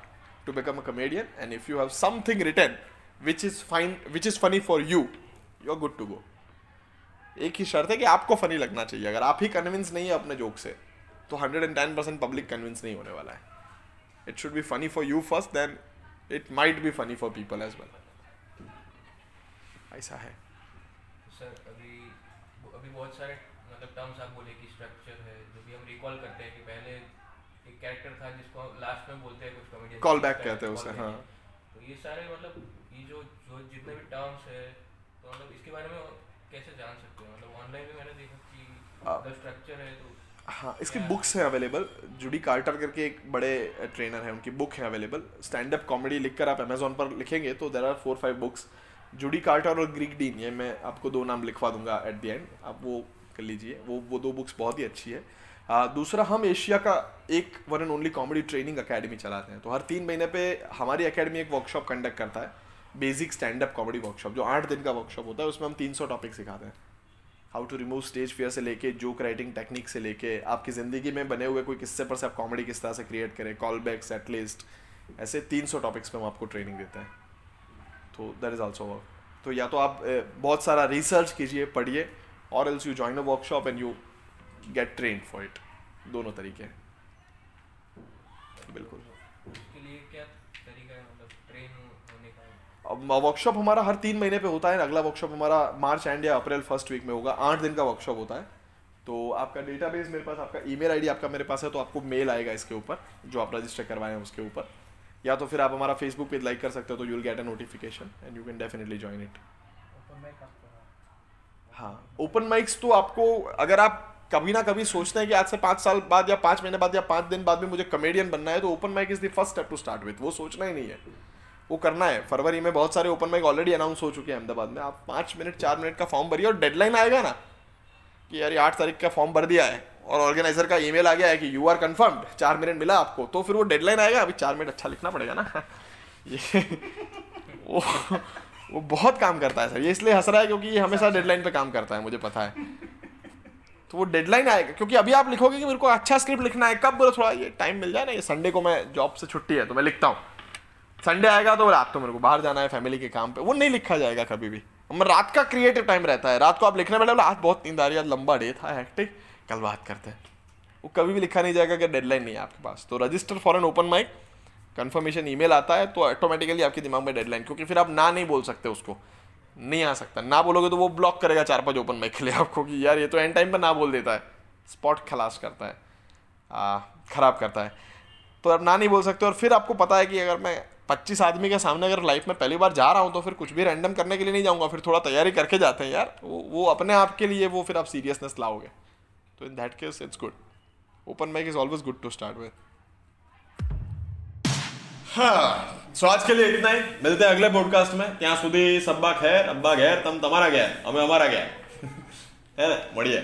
to become a comedian and if you have something written which is fine which is funny for you you are good to go एक ही शर्त है कि आपको फनी लगना चाहिए। अगर आप ही कन्विंस नहीं है अपने जोक से तो hundred and ten percent public convince नहीं होने वाला है। It should be funny for you first then it might be funny for people as well ऐसा है। सर अभी अभी बहुत सारे मतलब टर्म्स आप बोले कि स्ट्रक्चर है जो भी हम रिकॉल करते हैं कि पहले एक कैरेक्टर था जिसको लास्ट में बोलते हैं कुछ कॉमेडियन Call back कहते हैं उसे, हाँ। तो ये सारे मतलब ये जो जो जितने भी टर्म्स है तो मतलब इसके बारे में कैसे जान सकते हैं? मतलब ऑनलाइन भी मैंने देखा कि द स्ट्रक्चर है तो हाँ इसकी बुक्स हैं अवेलेबल जूडी कार्टर करके एक बड़े ट्रेनर हैं उनकी बुक है अवेलेबल स्टैंड अप कॉमेडी लिखकर आप अमेजोन पर लिखेंगे तो there are four five books Judy Carter और ग्रीक डीन ये मैं आपको दो नाम लिखवा दूँगा एट द एंड आप वो कर लीजिए। वो वो दो बुक्स बहुत ही अच्छी है। आ, दूसरा हम एशिया का एक one and only comedy training academy चलाते हैं। तो हर तीन महीने पे हमारी अकेडमी एक वर्कशॉप कंडक्ट करता है। Basic stand up comedy workshop जो आठ दिन का वर्कशॉप होता है उसमें हम तीन सौ टॉपिक सिखाते हैं। How to remove stage fear से लेके जोक राइटिंग टेक्निक से लेके आपकी ज़िंदगी में बने हुए कोई किस्से पर से आप कॉमेडी किस तरह से क्रिएट करें कॉल बैक्स एटलीस्ट ऐसे तीन सौ टॉपिक्स पे हम आपको ट्रेनिंग देते हैं। तो दैट इज़ ऑल्सो वर्क तो या तो आप बहुत सारा रिसर्च कीजिए पढ़िए और else you join a workshop and you get train for it दोनों तरीके हैं। बिल्कुल। है मतलब अब वर्कशॉप हमारा हर तीन महीने पे होता है अगला वर्कशॉप हमारा मार्च एंड या अप्रैल फ़र्स्ट वीक में होगा आठ दिन का वर्कशॉप होता है। तो आपका डेटाबेस मेरे पास आपका ईमेल आईडी आपका मेरे पास है तो आपको मेल आएगा इसके ऊपर जो आप रजिस्टर करवाए हैं उसके ऊपर। या तो फिर आप हमारा फेसबुक पेज लाइक कर सकते हो तो you will get a notification and you can definitely join it हाँ ओपन माइक्स तो आपको अगर आप कभी ना कभी सोचते हैं कि आज से पाँच साल बाद या पाँच महीने बाद या पाँच दिन बाद में मुझे कमेडियन बनना है तो open mic is the first step to start with वो सोचना ही नहीं है। वो करना है। फरवरी में बहुत सारे ओपन माइक ऑलरेडी अनाउंस हो चुके हैं अहमदाबाद में। आप पाँच मिनट चार मिनट का फॉर्म भरिए और डेडलाइन आएगा ना कि यार आठ तारीख का फॉर्म भर दिया है। और ऑर्गेनाइजर का ईमेल आ गया है कि यू आर कन्फर्म्ड चार मिनट मिला आपको तो फिर वो डेडलाइन आएगा अभी चार मिनट अच्छा लिखना पड़ेगा ना। ये वो वो बहुत काम करता है सर ये इसलिए हंस रहा है क्योंकि ये हमेशा डेडलाइन पे काम करता है मुझे पता है। तो वो डेडलाइन आएगा क्योंकि अभी आप लिखोगे कि मेरे को अच्छा स्क्रिप्ट लिखना है कब बोलो थोड़ा ये टाइम मिल जाए ना ये संडे को मैं जॉब से छुट्टी है तो मैं लिखता हूँ। संडे आएगा तो रात को मेरे को बाहर जाना है फैमिली के काम पे वो नहीं लिखा जाएगा कभी भी। रात का क्रिएटिव टाइम रहता है रात को आप लिखने बैठे बोले आज बहुत नींद आ रही है लंबा डे था हेक्टिक कल बात करते हैं। वो कभी भी लिखा नहीं जाएगा कि डेडलाइन नहीं है आपके पास। तो register for an open mic confirmation email आता है तो ऑटोमेटिकली आपके दिमाग में डेडलाइन क्योंकि फिर आप ना नहीं बोल सकते उसको। नहीं आ सकता। ना बोलोगे तो वो ब्लॉक करेगा चार पाँच ओपन माइक के लिए आपको कि यार ये तो एंड टाइम पर ना बोल देता है। स्पॉट खलास करता है। खराब करता है। तो आप ना नहीं बोल सकते और फिर आपको पता है कि अगर मैं पच्चीस आदमी के सामने अगर लाइफ में पहली बार जा रहा हूँ तो फिर कुछ भी रैंडम करने के लिए नहीं जाऊँगा। फिर थोड़ा तैयारी करके जाते हैं यार। वो वो अपने आप के लिए वो फिर आप सीरियसनेस लाओगे। तो in that case it's good open mic is always good to start with हाँ सो आज के लिए इतना ही मिलते हैं अगले पॉडकास्ट में ત્યાં સુધી સબ્બા ખેર અબ્બા ઘેર તમ તમારા ઘેર અમે અમારા ઘેર હે ને મળીએ